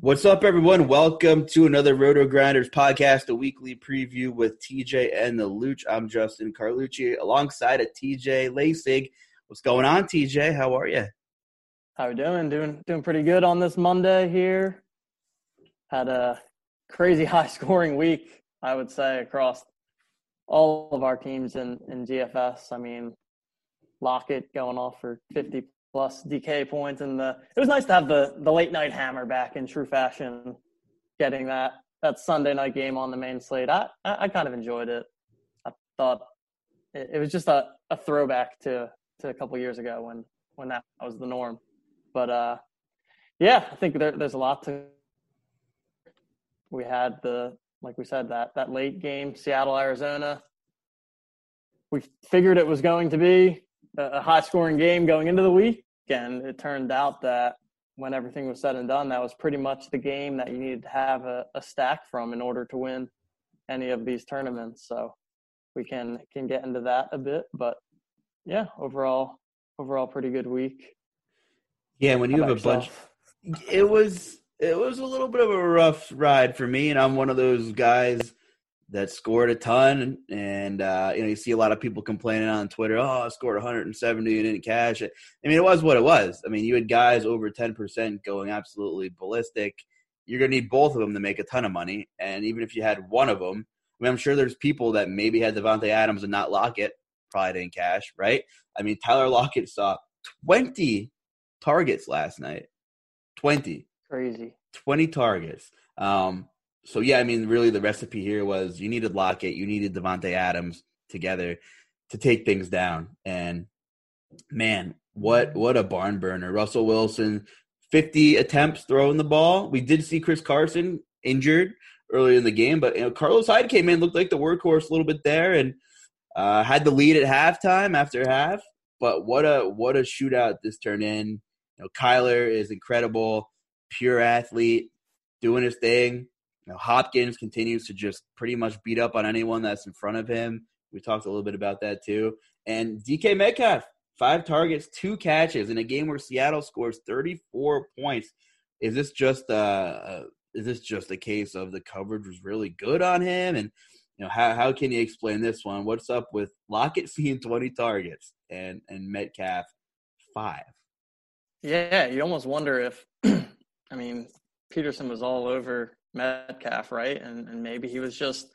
What's up, everyone? Welcome to another RotoGrinders podcast, a weekly preview with TJ and the Luuch. I'm Justin Carlucci alongside of TJ Laessig. What's going on, TJ? How are you? How we doing? Doing doing pretty good on this Monday here. Had a crazy high scoring week, I would say, across all of our teams in, in DFS. I mean, Lockett going off for 50 plus DK points, and the it was nice to have the the late night hammer back in true fashion, getting that that Sunday night game on the main slate. I I, I kind of enjoyed it. I thought it, it was just a, a throwback to to a couple years ago when when that was the norm. But uh, yeah, I think there, there's a lot to. We had the like we said that that late game Seattle Arizona. We figured it was going to be a high scoring game going into the week and it turned out that when everything was said and done, that was pretty much the game that you needed to have a, a stack from in order to win any of these tournaments. So we can can get into that a bit, but yeah, overall overall pretty good week. Yeah, when you have a yourself? bunch, it was it was a little bit of a rough ride for me, and I'm one of those guys that scored a ton. And, uh, you know, you see a lot of people complaining on Twitter, oh, I scored 170 and didn't cash it. I mean, it was what it was. I mean, you had guys over 10% going absolutely ballistic. You're going to need both of them to make a ton of money. And even if you had one of them, I mean, I'm sure there's people that maybe had Davante Adams and not Lockett, probably didn't cash, right? I mean, Tyler Lockett saw 20 targets last night. 20. Crazy. 20 targets. Um, so yeah, I mean, really, the recipe here was you needed Lockett, you needed Davante Adams together to take things down. And man, what what a barn burner! Russell Wilson, fifty attempts throwing the ball. We did see Chris Carson injured earlier in the game, but you know, Carlos Hyde came in, looked like the workhorse a little bit there, and uh, had the lead at halftime after half. But what a what a shootout this turned in. You know, Kyler is incredible, pure athlete, doing his thing. Know, Hopkins continues to just pretty much beat up on anyone that's in front of him. We talked a little bit about that too. And DK Metcalf, five targets, two catches in a game where Seattle scores 34 points. Is this just uh, uh is this just a case of the coverage was really good on him? And you know, how how can you explain this one? What's up with Lockett seeing 20 targets and and Metcalf five? Yeah, you almost wonder if I mean Peterson was all over Metcalf, right? And and maybe he was just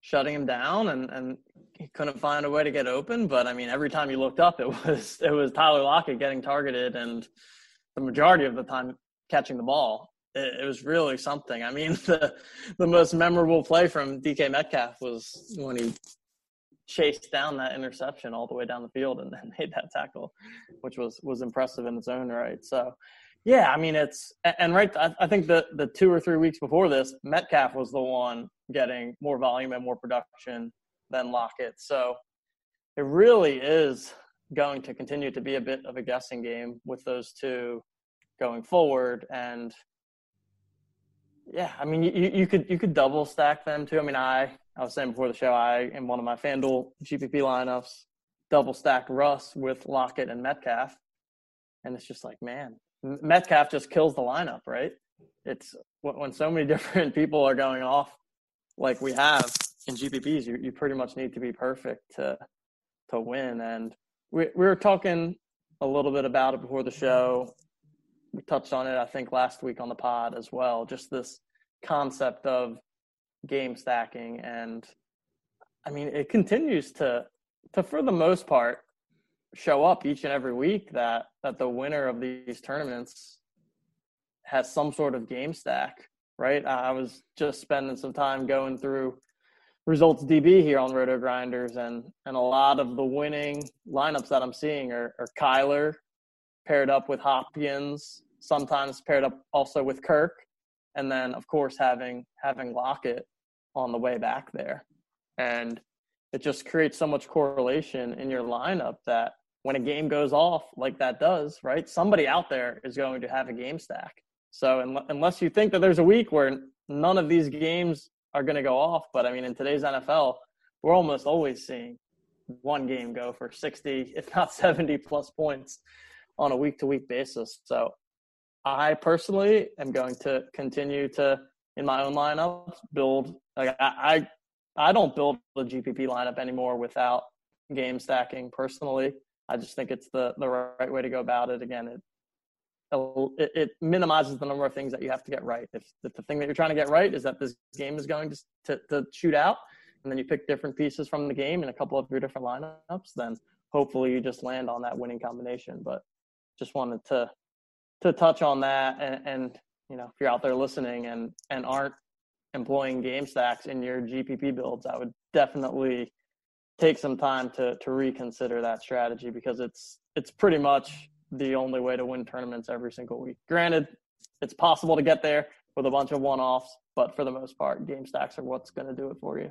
shutting him down and, and he couldn't find a way to get open. But I mean, every time you looked up, it was it was Tyler Lockett getting targeted and the majority of the time catching the ball. It, it was really something. I mean, the the most memorable play from DK Metcalf was when he chased down that interception all the way down the field and then made that tackle, which was was impressive in its own right. So, yeah, I mean it's and right. I think the the two or three weeks before this, Metcalf was the one getting more volume and more production than Lockett. So it really is going to continue to be a bit of a guessing game with those two going forward. And yeah, I mean, you, you could you could double stack them too. I mean, I I was saying before the show, I in one of my FanDuel GPP lineups double stacked Russ with Lockett and Metcalf, and it's just like, man, Metcalf just kills the lineup, right? It's when so many different people are going off like we have in GPPs, you, you pretty much need to be perfect to to win. And we, we were talking a little bit about it before the show. We touched on it, I think, last week on the pod as well. Just this concept of game stacking, and I mean, it continues to, to for the most part, show up each and every week that that the winner of these tournaments has some sort of game stack. Right? I was just spending some time going through results DB here on RotoGrinders, and and a lot of the winning lineups that I'm seeing are, are Kyler paired up with Hopkins, sometimes paired up also with Kirk, and then of course having having Lockett on the way back there, and it just creates so much correlation in your lineup that when a game goes off like that does, right? Somebody out there is going to have a game stack. So unless you think that there's a week where none of these games are going to go off. But I mean, in today's NFL, we're almost always seeing one game go for 60, if not 70 plus points on a week to week basis. So I personally am going to continue to, in my own lineups, build. Like I, I, I don't build the GPP lineup anymore without game stacking personally. I just think it's the, the right way to go about it. Again, it it, it, minimizes the number of things that you have to get right. If, if, the thing that you're trying to get right is that this game is going to, to, to shoot out, and then you pick different pieces from the game in a couple of your different lineups, then hopefully you just land on that winning combination. But just wanted to to touch on that, and, and you know, if you're out there listening and and aren't employing game stacks in your GPP builds, I would definitely take some time to to reconsider that strategy because it's it's pretty much the only way to win tournaments every single week. Granted, it's possible to get there with a bunch of one offs, but for the most part, game stacks are what's going to do it for you.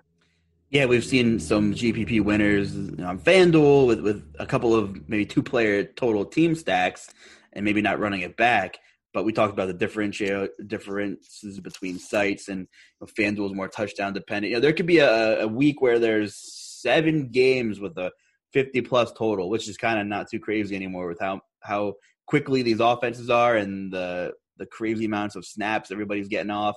Yeah, we've seen some GPP winners on FanDuel with, with a couple of maybe two player total team stacks and maybe not running it back. But we talked about the differential differences between sites and you know, FanDuel is more touchdown dependent. You know, there could be a, a week where there's seven games with a 50 plus total, which is kind of not too crazy anymore with how how quickly these offenses are and the the crazy amounts of snaps everybody's getting off.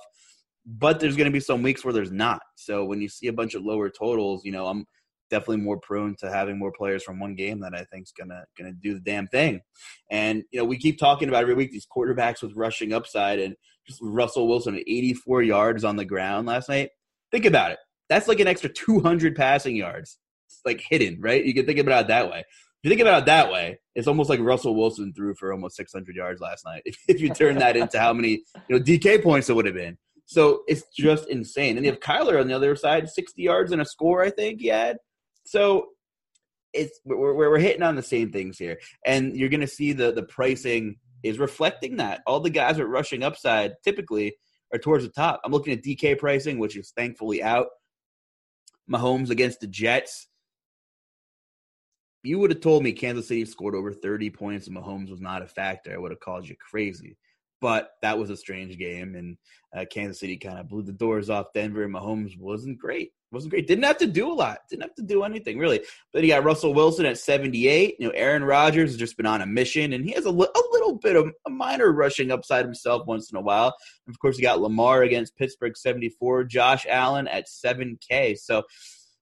But there's going to be some weeks where there's not. So when you see a bunch of lower totals, you know, I'm definitely more prone to having more players from one game that I think is gonna gonna do the damn thing. And you know, we keep talking about every week these quarterbacks with rushing upside and just Russell Wilson at 84 yards on the ground last night. Think about it. That's like an extra 200 passing yards, it's like hidden, right? You can think about it that way If you think about it that way, it's almost like Russell Wilson threw for almost 600 yards last night. If, you turn that into how many you know DK points it would have been. So it's just insane. And you have Kyler on the other side, 60 yards and a score, I think he had. So it's we're, we're hitting on the same things here, and you're going to see the the pricing is reflecting that. All the guys are rushing upside typically are towards the top. I'm looking at DK pricing, which is thankfully out. Mahomes against the Jets you would have told me Kansas City scored over 30 points and Mahomes was not a factor, I would have called you crazy. But that was a strange game, and uh, Kansas City kind of blew the doors off Denver. Mahomes wasn't great. wasn't great. Didn't have to do a lot. Didn't have to do anything really. But you got Russell Wilson at 78. You know, Aaron Rodgers has just been on a mission, and he has a, li- a little bit of a minor rushing upside himself once in a while. And of course, you got Lamar against Pittsburgh 74. Josh Allen at 7K. So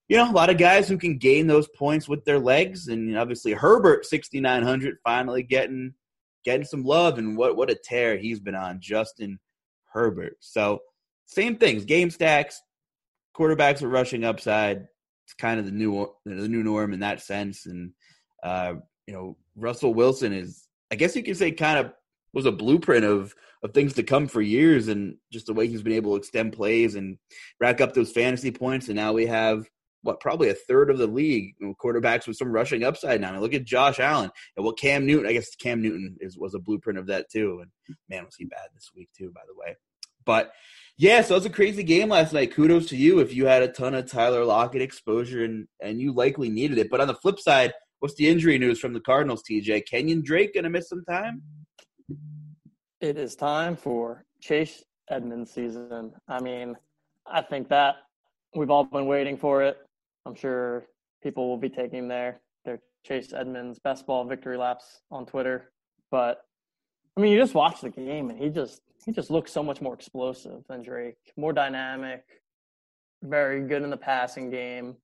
you know, a lot of guys who can gain those points with their legs, and obviously Herbert sixty nine hundred finally getting getting some love, and what what a tear he's been on, Justin Herbert. So same things, game stacks, quarterbacks are rushing upside. It's kind of the new the new norm in that sense, and uh, you know Russell Wilson is, I guess you could say, kind of was a blueprint of of things to come for years, and just the way he's been able to extend plays and rack up those fantasy points, and now we have what probably a third of the league quarterbacks with some rushing upside now. I mean, look at Josh Allen and what Cam Newton. I guess Cam Newton is was a blueprint of that too. And man, was he bad this week too, by the way. But yeah, so it was a crazy game last night. Kudos to you if you had a ton of Tyler Lockett exposure and and you likely needed it. But on the flip side, what's the injury news from the Cardinals? TJ Kenyon Drake gonna miss some time. It is time for Chase Edmonds season. I mean, I think that we've all been waiting for it. I'm sure people will be taking their their Chase Edmonds best ball victory laps on Twitter. But I mean, you just watch the game and he just he just looks so much more explosive than Drake, more dynamic, very good in the passing game.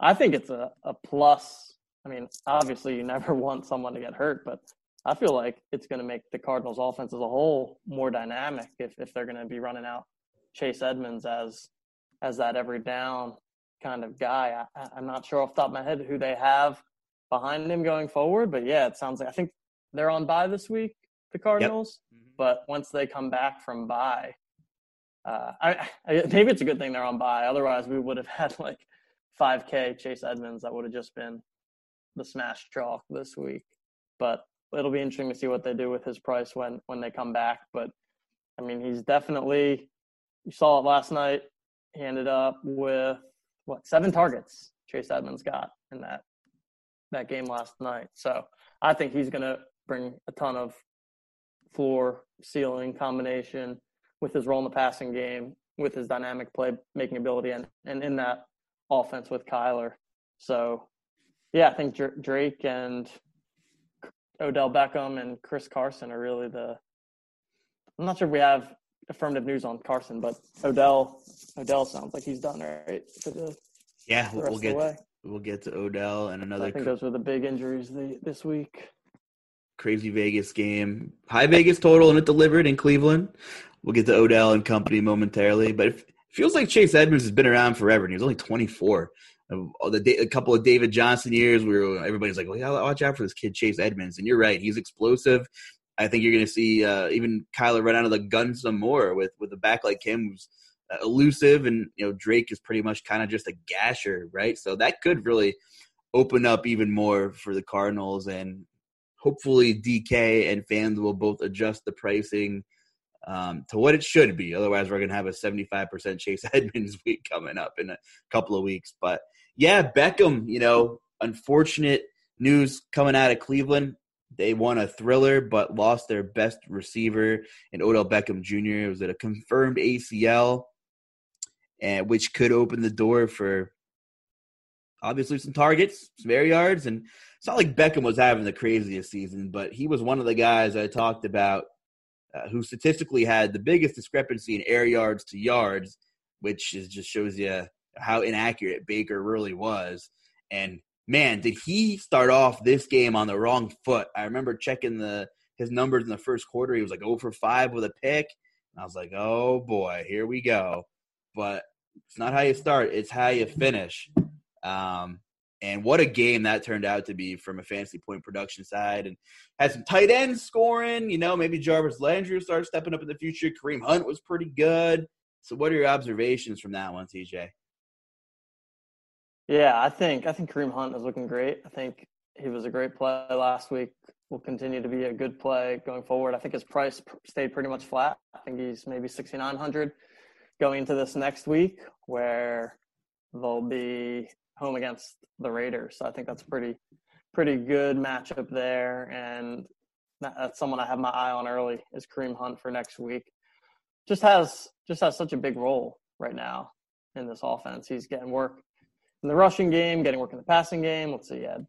I think it's a, a plus. I mean, obviously you never want someone to get hurt, but I feel like it's going to make the Cardinals offense as a whole more dynamic if, if they're going to be running out Chase Edmonds as as that every down kind of guy. I, I'm not sure off the top of my head who they have behind him going forward, but yeah, it sounds like I think they're on bye this week, the Cardinals. Yep. Mm-hmm. But once they come back from bye, uh, I, I, maybe it's a good thing they're on bye. Otherwise, we would have had like 5K Chase Edmonds. That would have just been the smash chalk this week. But it'll be interesting to see what they do with his price when when they come back. But I mean, he's definitely. You saw it last night. He ended up with what seven targets Chase Edmonds got in that that game last night. So I think he's going to bring a ton of floor ceiling combination with his role in the passing game, with his dynamic play making ability, and and in that offense with Kyler. So yeah, I think Drake and Odell Beckham and Chris Carson are really the. I'm not sure if we have affirmative news on Carson, but Odell Odell sounds like he's done right for the yeah. The we'll get to, we'll get to Odell and another. I think those were the big injuries the, this week. Crazy Vegas game, high Vegas total, and it delivered in Cleveland. We'll get to Odell and company momentarily, but it feels like Chase Edmonds has been around forever, and he's only 24. The a couple of David Johnson years, where everybody's like, "Well, yeah, watch out for this kid Chase Edmonds," and you're right, he's explosive. I think you're going to see uh, even Kyler run out of the gun some more with with a back like him who's uh, elusive, and you know Drake is pretty much kind of just a gasher, right? So that could really open up even more for the Cardinals, and hopefully DK and fans will both adjust the pricing um, to what it should be. Otherwise, we're going to have a 75% Chase Edmonds week coming up in a couple of weeks. But yeah, Beckham, you know, unfortunate news coming out of Cleveland. They won a thriller, but lost their best receiver in Odell Beckham Jr. It was at a confirmed ACL, and which could open the door for obviously some targets, some air yards, and it's not like Beckham was having the craziest season, but he was one of the guys I talked about uh, who statistically had the biggest discrepancy in air yards to yards, which is just shows you how inaccurate Baker really was. And man, did he start off this game on the wrong foot? I remember checking the his numbers in the first quarter. He was like 0 for 5 with a pick. And I was like, oh boy, here we go. But it's not how you start, it's how you finish. Um, and what a game that turned out to be from a fantasy point production side. And had some tight ends scoring. You know, maybe Jarvis Landry will start stepping up in the future. Kareem Hunt was pretty good. So, what are your observations from that one, TJ? Yeah, I think I think Kareem Hunt is looking great. I think he was a great play last week. Will continue to be a good play going forward. I think his price stayed pretty much flat. I think he's maybe sixty nine hundred going into this next week, where they'll be home against the Raiders. So I think that's a pretty pretty good matchup there, and that's someone I have my eye on early is Kareem Hunt for next week. Just has just has such a big role right now in this offense. He's getting work in the rushing game, getting work in the passing game. Let's see, he had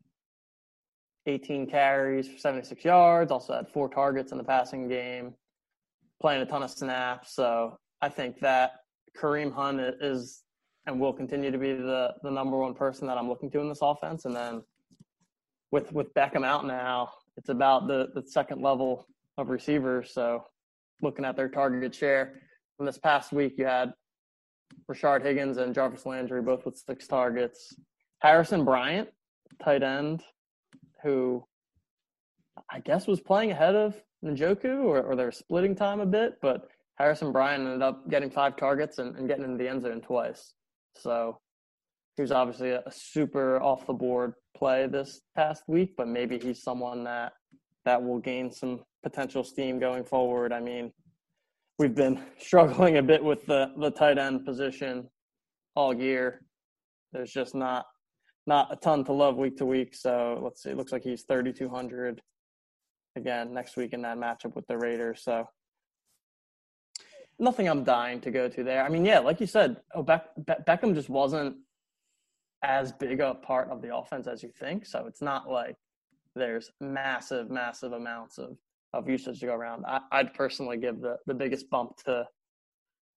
18 carries for 76 yards, also had four targets in the passing game, playing a ton of snaps. So I think that Kareem Hunt is and will continue to be the, the number one person that I'm looking to in this offense. And then with with Beckham out now, it's about the, the second level of receivers. So looking at their target share from this past week, you had Rashard Higgins and Jarvis Landry, both with six targets. Harrison Bryant, tight end, who I guess was playing ahead of Njoku, or, or they're splitting time a bit, but Harrison Bryant ended up getting five targets and, and getting into the end zone twice. So he was obviously a, super off the board play this past week, but maybe he's someone that that will gain some potential steam going forward. I mean, we've been struggling a bit with the the tight end position all year. There's just not not a ton to love week to week. So let's see. It looks like he's 3,200 again next week in that matchup with the Raiders. So nothing I'm dying to go to there. I mean, yeah, like you said, oh, Beck, Be- Beckham just wasn't as big a part of the offense as you think. So it's not like there's massive, massive amounts of, of usage to go around. I, I'd personally give the, the biggest bump to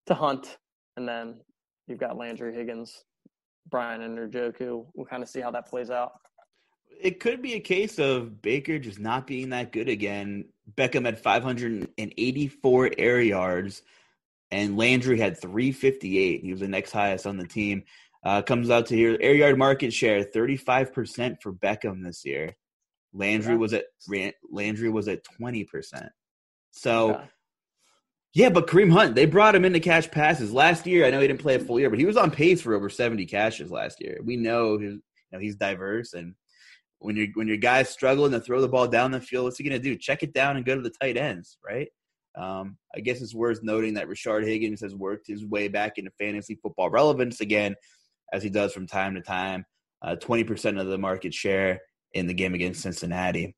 to Hunt, and then you've got Landry Higgins, Bryant, and Njoku. We'll kind of see how that plays out. It could be a case of Baker just not being that good again. Beckham had 584 air yards, and Landry had 358. He was the next highest on the team. Uh, comes out to here air yard market share 35% for Beckham this year. Landry yeah. was at Landry was at 20%. So yeah. yeah. but Kareem Hunt, they brought him in to catch passes. Last year, I know he didn't play a full year, but he was on pace for over 70 catches last year. We know his, you know, he's diverse and when your when your guy's struggling to throw the ball down the field, what's he gonna do? Check it down and go to the tight ends, right? Um, I guess it's worth noting that Rashard Higgins has worked his way back into fantasy football relevance again as he does from time to time. Uh, 20% of the market share in the game against Cincinnati.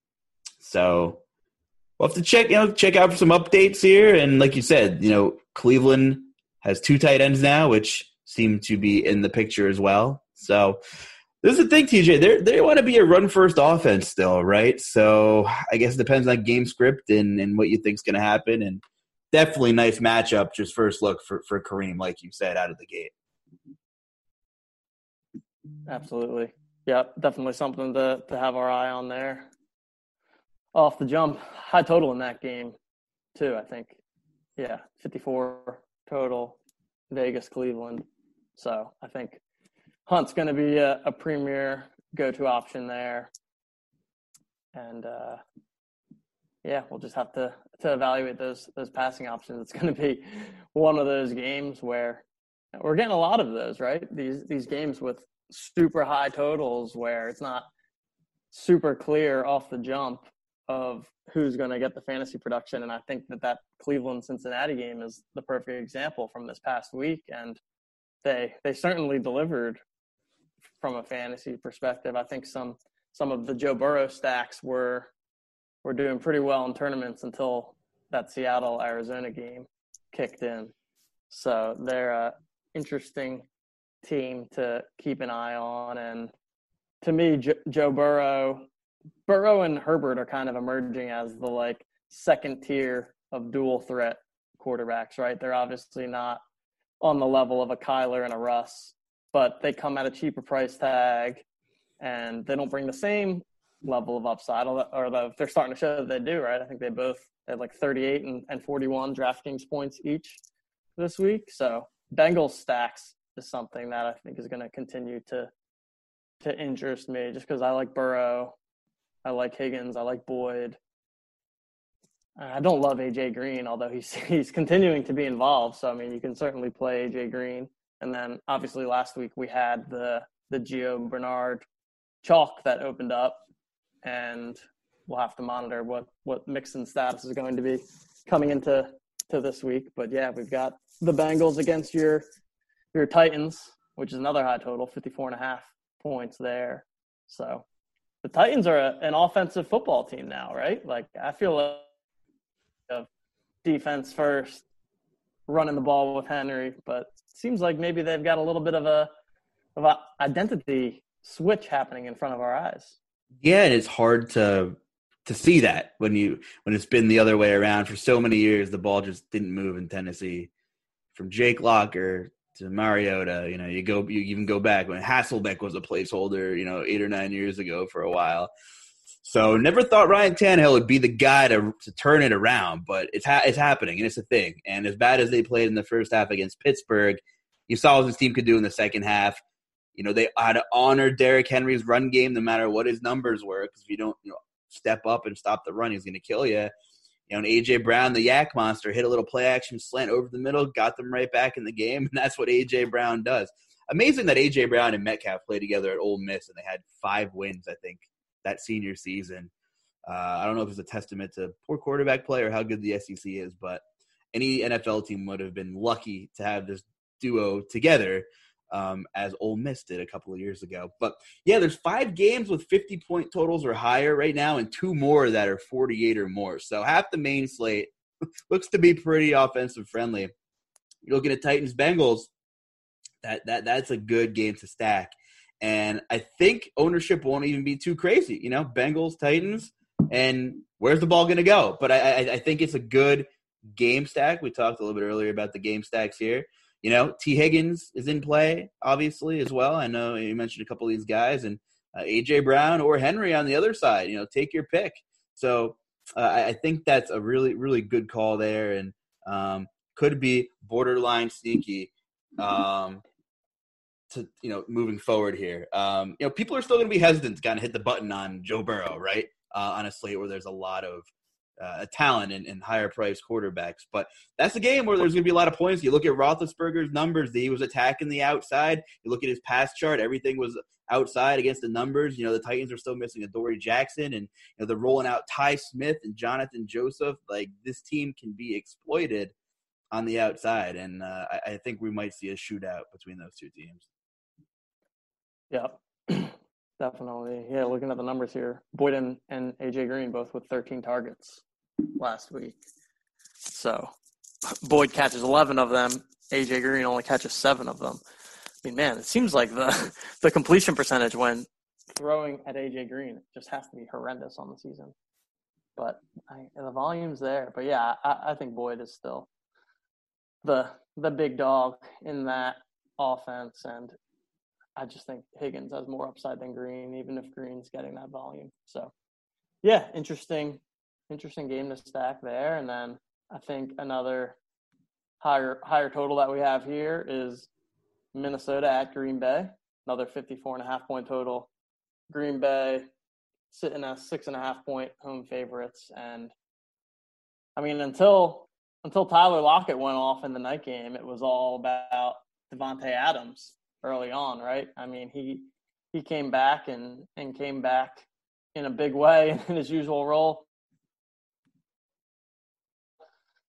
So we'll have to check, you know, check out for some updates here. And like you said, you know, Cleveland has two tight ends now, which seem to be in the picture as well. So this is the thing, TJ. They they want to be a run first offense still, right? So I guess it depends on game script and, and what you think is going to happen. And definitely nice matchup, just first look for, for Kareem, like you said, out of the gate. Absolutely. Yeah, definitely something to, to have our eye on there. Off the jump, high total in that game, too, I think. Yeah, 54 total, Vegas, Cleveland. So I think Hunt's going to be a, a premier go to option there. And uh, yeah, we'll just have to, to evaluate those those passing options. It's going to be one of those games where we're getting a lot of those, right? These these games with super high totals where it's not super clear off the jump of who's going to get the fantasy production. And I think that that Cleveland Cincinnati game is the perfect example from this past week. And they they certainly delivered from a fantasy perspective. I think some some of the Joe Burrow stacks were were doing pretty well in tournaments until that Seattle Arizona game kicked in. So they're a interesting team to keep an eye on. And to me, Joe Burrow, Burrow and Herbert are kind of emerging as the like second tier of dual threat quarterbacks, right? They're obviously not on the level of a Kyler and a Russ, but they come at a cheaper price tag and they don't bring the same level of upside, or they're starting to show that they do, right? I think they both had like 38 and, and 41 DraftKings points each this week. So Bengals stacks is something that I think is going to continue to to interest me, just because I like Burrow, I like Higgins, I like Boyd. I don't love AJ Green, although he's he's continuing to be involved. So I mean, you can certainly play AJ Green. And then obviously last week we had the the Gio Bernard chalk that opened up, and we'll have to monitor what what Mixon status is going to be coming into to this week. But yeah, we've got the Bengals against your your Titans, which is another high total, 54 and a half points there. So the Titans are a, an offensive football team now, right? Like I feel like defense first, running the ball with Henry, but seems like maybe they've got a little bit of a of a identity switch happening in front of our eyes. Yeah, and it's hard to to see that when you when it's been the other way around for so many years. The ball just didn't move in Tennessee. From Jake Locker to Mariota, you know, you go you even go back when Hasselbeck was a placeholder, you know, eight or nine years ago for a while. So never thought Ryan Tannehill would be the guy to to turn it around, but it's ha- it's happening and it's a thing. And as bad as they played in the first half against Pittsburgh, you saw what this team could do in the second half. You know they had to honor Derrick Henry's run game no matter what his numbers were because if you don't you know step up and stop the run, he's going to kill you. You know, and AJ Brown, the YAC monster, hit a little play action slant over the middle, got them right back in the game, and that's what AJ Brown does. Amazing that AJ Brown and Metcalf played together at Ole Miss, and they had five wins, I think, that senior season. Uh, I don't know if it's a testament to poor quarterback play or how good the SEC is, but any NFL team would have been lucky to have this duo together um, as Ole Miss did a couple of years ago. But yeah, there's five games with 50 point totals or higher right now, and two more that are 48 or more. So half the main slate looks to be pretty offensive friendly. You're looking at Titans Bengals. That that that's a good game to stack, and I think ownership won't even be too crazy. You know, Bengals Titans, and where's the ball going to go? But I, I I think it's a good game stack. We talked a little bit earlier about the game stacks here. You know, T. Higgins is in play, obviously, as well. I know you mentioned a couple of these guys, and uh, A.J. Brown or Henry on the other side. You know, take your pick. So uh, I think that's a really, really good call there, and um, could be borderline sneaky. Um, to you know, moving forward here, um, you know, people are still going to be hesitant to kind of hit the button on Joe Burrow, right? Uh, on a slate where there's a lot of uh, talent and, and, higher priced quarterbacks. But that's a game where there's going to be a lot of points. You look at Roethlisberger's numbers; he was attacking the outside. You look at his pass chart; everything was outside against the numbers. You know, the Titans are still missing Adoree Jackson, and you know they're rolling out Ty Smith and Johnathan Joseph. Like this team can be exploited on the outside, and uh, I, I think we might see a shootout between those two teams. Yeah. Definitely. Yeah, looking at the numbers here, Boyd and, AJ Green both with 13 targets last week. So Boyd catches 11 of them. AJ Green only catches seven of them. I mean, man, it seems like the the completion percentage when throwing at AJ Green just has to be horrendous on the season. But I, the volume's there. But yeah, I, I think Boyd is still the the big dog in that offense, and I just think Higgins has more upside than Green, even if Green's getting that volume. So, yeah, interesting interesting game to stack there. And then I think another higher higher total that we have here is Minnesota at Green Bay, another 54 and a half point total. Green Bay sitting at six and a half point home favorites. And I mean, until until Tyler Lockett went off in the night game, it was all about Davante Adams early on, right? I mean, he he came back and and came back in a big way in his usual role.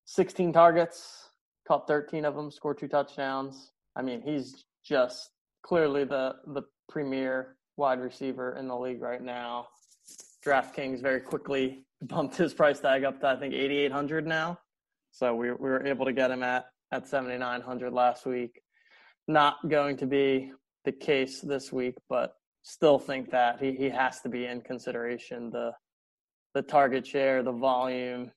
16 targets, caught 13 of them, scored two touchdowns. I mean, he's just clearly the the premier wide receiver in the league right now. DraftKings very quickly bumped his price tag up to I think 8,800 now. So we, we were able to get him at at 7,900 last week. Not going to be the case this week, but still think that he, he has to be in consideration. The the target share, the volume,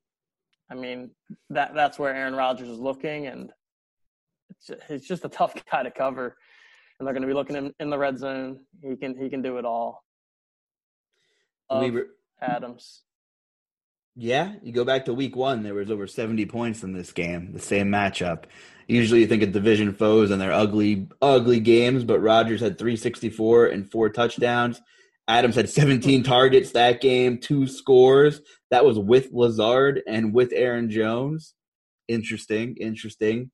I mean, that that's where Aaron Rodgers is looking, and it's just, he's just a tough guy to cover. And they're going to be looking in, in the red zone. He can he can do it all. Adams. Yeah, you go back to week one, there was over 70 points in this game, the same matchup. Usually you think of division foes and they're ugly, ugly games, but Rodgers had 364 and four touchdowns. Adams had 17 targets that game, two scores. That was with Lazard and with Aaron Jones. Interesting, interesting.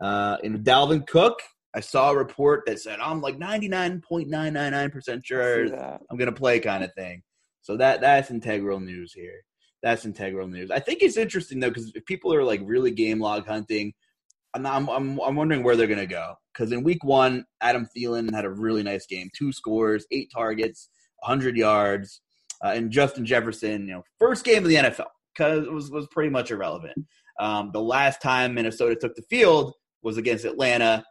Uh, and Dalvin Cook, I saw a report that said I'm like 99.999% sure I'm going to play kind of thing. So that that's integral news here. That's integral news. I think it's interesting though because if people are like really game log hunting, I'm I'm I'm, wondering where they're going to go because in week one, Adam Thielen had a really nice game, two scores, eight targets, 100 yards, uh, and Justin Jefferson, you know, first game of the NFL because it was was pretty much irrelevant. Um, the last time Minnesota took the field was against Atlanta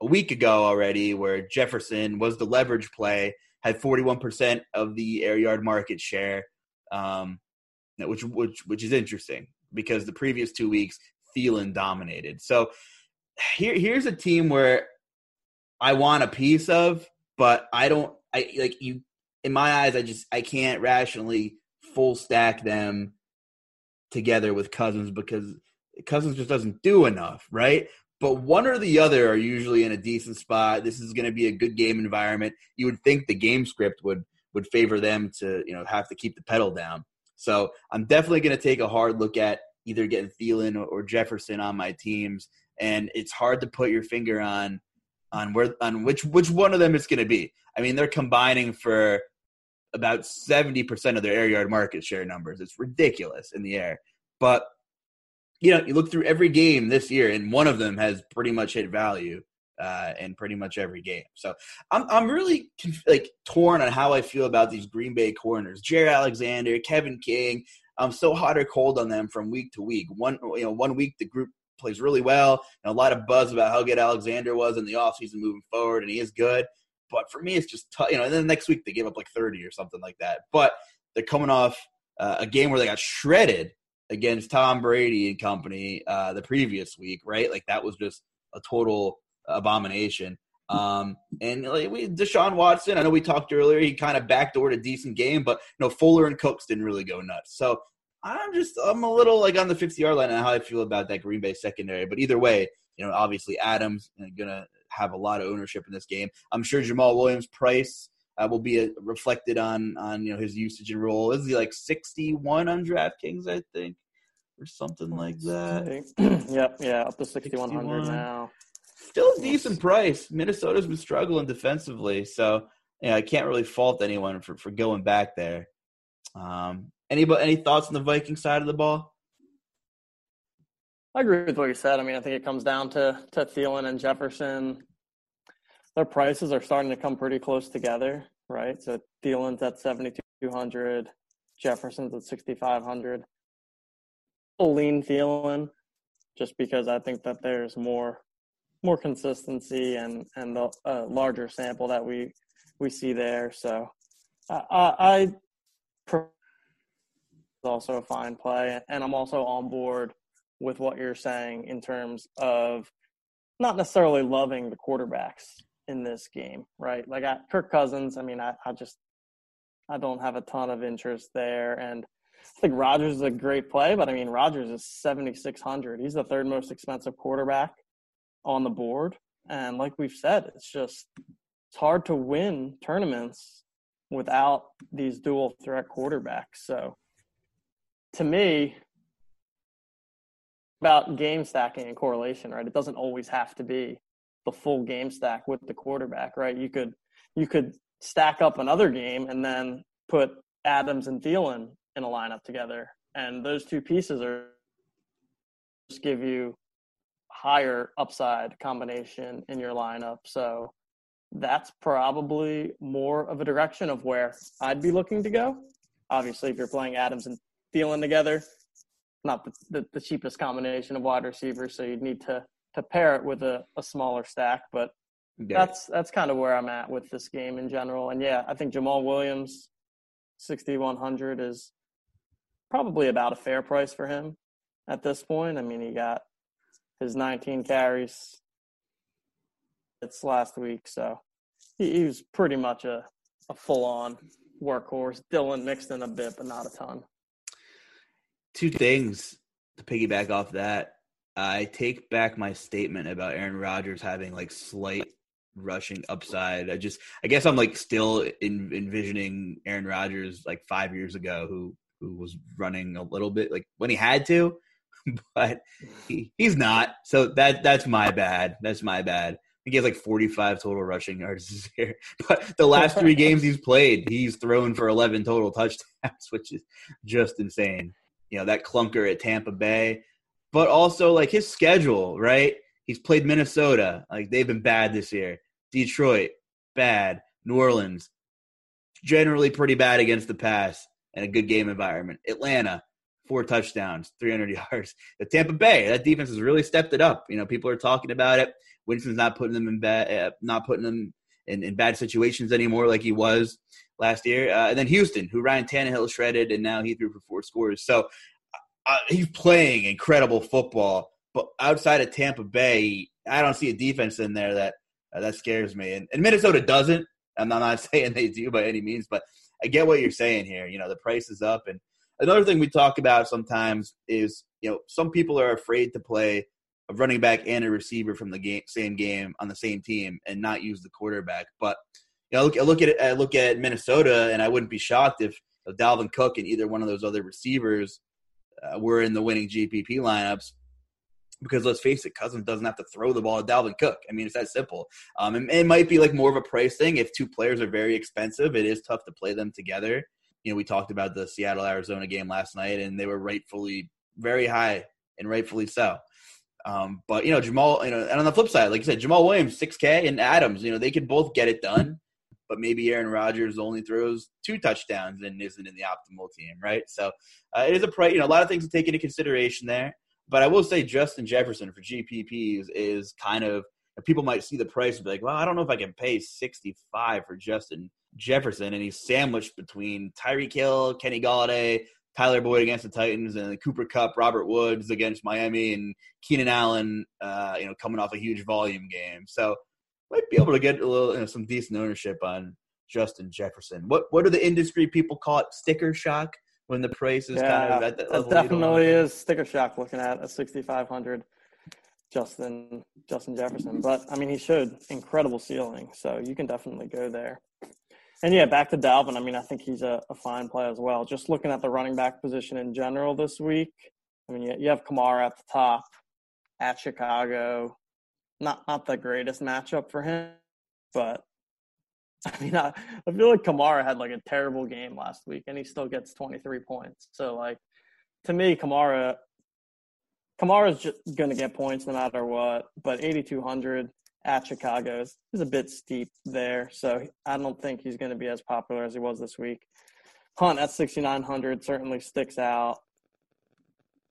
a week ago already, where Jefferson was the leverage play, had 41% of the air yard market share, um, which which which is interesting because the previous two weeks Thielen dominated. So here here's a team where I want a piece of, but I don't. I like you in my eyes, I just I can't rationally full stack them together with Cousins because Cousins just doesn't do enough, right? But one or the other are usually in a decent spot. This is going to be a good game environment. You would think the game script would would favor them to you know have to keep the pedal down. So I'm definitely going to take a hard look at either getting Thielen or Jefferson on my teams, and it's hard to put your finger on on where on which which one of them it's going to be. I mean, they're combining for about seventy percent of their air yard market share numbers. It's ridiculous in the air, but you know, you look through every game this year, and one of them has pretty much hit value uh, in pretty much every game. So I'm I'm really like torn on how I feel about these Green Bay corners. Jaire Alexander, Kevin King. I'm so hot or cold on them from week to week. One you know one week the group plays really well, and a lot of buzz about how good Alexander was in the offseason moving forward, and he is good. But for me, it's just. You know, and then the next week they gave up like 30 or something like that. But they're coming off uh, a game where they got shredded against Tom Brady and company uh, the previous week, right? Like that was just a total abomination. Um, and like we, Deshaun Watson, I know we talked earlier, he kind of backdoored a decent game, but you know, Fuller and Cooks didn't really go nuts. So I'm just, I'm a little like on the 50 yard line on how I feel about that Green Bay secondary. But either way, you know, obviously Adams going to have a lot of ownership in this game. I'm sure Jamaal Williams' price uh, will be a, uh, reflected on on you know his usage and role. Is he like 61 on DraftKings? I think or something like that. yep, yeah, up to 6100 now. Still a decent price. Minnesota's been struggling defensively, so yeah, I can't really fault anyone for, for going back there. Um, any any thoughts on the Viking side of the ball? I agree with what you said. I mean, I think it comes down to to Thielen and Jefferson. Their prices are starting to come pretty close together, right? So Thielen's at seventy two hundred, Jefferson's at sixty five hundred. Lean Thielen, just because I think that there's more more consistency and and the a larger sample that we we see there. So I, I, I also a fine play, and I'm also on board with what you're saying in terms of not necessarily loving the quarterbacks in this game, right? Like I, Kirk Cousins, I mean, I, I just I don't have a ton of interest there, and I think Rodgers is a great play, but I mean Rodgers is 7600. He's the third most expensive quarterback on the board. And like we've said, it's just it's hard to win tournaments without these dual threat quarterbacks. So to me, about game stacking and correlation, right? It doesn't always have to be the full game stack with the quarterback, right? You could you could stack up another game and then put Adams and Thielen in a lineup together, and those two pieces are just give you higher upside combination in your lineup. So that's probably more of a direction of where I'd be looking to go. Obviously, if you're playing Adams and Thielen together, not the, the, the cheapest combination of wide receivers, so you'd need to to pair it with a, a smaller stack. But yeah. that's that's kind of where I'm at with this game in general. And yeah, I think Jamaal Williams, 6100 is probably about a fair price for him at this point. I mean, he got his 19 carries. It's last week, so he, he was pretty much a, a full on workhorse. Dillon mixed in a bit, but not a ton. Two things to piggyback off that. I take back my statement about Aaron Rodgers having like slight rushing upside. I just, I guess I'm like still in, envisioning Aaron Rodgers like five years ago, who who was running a little bit like when he had to, but he, he's not. So that that's my bad. That's my bad. I think he has like 45 total rushing yards this year. But the last three games he's played, he's thrown for 11 total touchdowns, which is just insane. You know, that clunker at Tampa Bay, but also like his schedule, right? He's played Minnesota. Like they've been bad this year. Detroit, bad. New Orleans, generally pretty bad against the pass and a good game environment. Atlanta, four touchdowns, 300 yards. The Tampa Bay, that defense has really stepped it up. You know, people are talking about it. Winston's not putting them in bad, uh, not putting them in, in, bad situations anymore like he was last year. Uh, and then Houston, who Ryan Tannehill shredded, and now he threw for four scores. So uh, he's playing incredible football. But outside of Tampa Bay, I don't see a defense in there that uh, that scares me. And, and Minnesota doesn't. I'm not saying they do by any means, but I get what you're saying here. You know, the price is up. And another thing we talk about sometimes is, you know, some people are afraid to play a running back and a receiver from the game, same game on the same team and not use the quarterback. But you know, look, I look at it, I look at Minnesota, and I wouldn't be shocked if Dalvin Cook and either one of those other receivers uh, were in the winning GPP lineups. Because let's face it, Cousins doesn't have to throw the ball at Dalvin Cook. I mean, it's that simple. Um, and it might be like more of a price thing. If two players are very expensive, it is tough to play them together. You know, we talked about the Seattle Arizona game last night, and they were rightfully very high and rightfully so. Um, but you know, Jamaal, you know, and on the flip side, like you said, Jamaal Williams, six K, and Adams, you know, they could both get it done. But maybe Aaron Rodgers only throws two touchdowns and isn't in the optimal team, right? So uh, it is a price. You know, a lot of things to take into consideration there. But I will say Justin Jefferson for GPPs is kind of people might see the price and be like, well, I don't know if I can pay 65 for Justin Jefferson. And he's sandwiched between Tyreek Hill, Kenny Golladay, Tyler Boyd against the Titans, and the Cooper Kupp, Robert Woods against Miami, and Keenan Allen, uh, you know, coming off a huge volume game. So might be able to get a little, you know, some decent ownership on Justin Jefferson. What what do the industry people call it? Sticker shock when the price is yeah, kind of at that level. definitely is sticker shock looking at a 6,500 Justin Justin Jefferson. But I mean, he showed incredible ceiling, so you can definitely go there. And yeah, back to Dalvin. I mean, I think he's a, a fine play as well. Just looking at the running back position in general this week. I mean, you, you have Kamara at the top at Chicago. Not not the greatest matchup for him, but I mean, I, I feel like Kamara had like a terrible game last week, and he still gets 23 points. So, like, to me, Kamara, Kamara's just going to get points no matter what. But 8,200 at Chicago is, is a bit steep there. So I don't think he's going to be as popular as he was this week. Hunt at 6,900 certainly sticks out.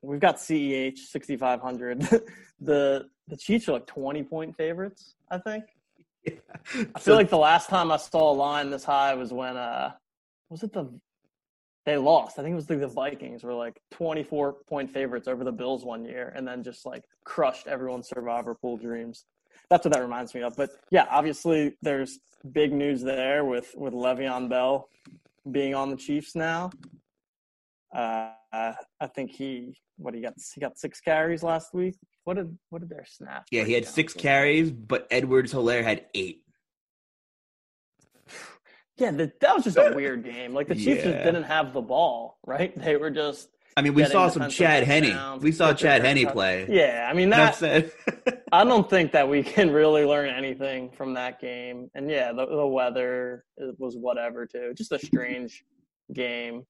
We've got CEH 6,500. the the Chiefs are like 20 point favorites, I think. Yeah. I feel like the last time I saw a line this high was when uh was it the they lost. I think it was like the Vikings were like 24 point favorites over the Bills one year and then just like crushed everyone's survivor pool dreams. That's what that reminds me of. But yeah, obviously there's big news there with with Le'Veon Bell being on the Chiefs now. Uh, I think he what he got he got six carries last week. What did what did their snap? Yeah, he had six to? carries, but Edwards Helaire had eight. Yeah, the, that was just a weird game. Like the Chiefs yeah. just didn't have the ball, right? They were just. I mean, we saw some Chad Henne. We saw Chad Henne play. Yeah, I mean that. I don't think that we can really learn anything from that game. And yeah, the, the weather was whatever too. Just a strange game,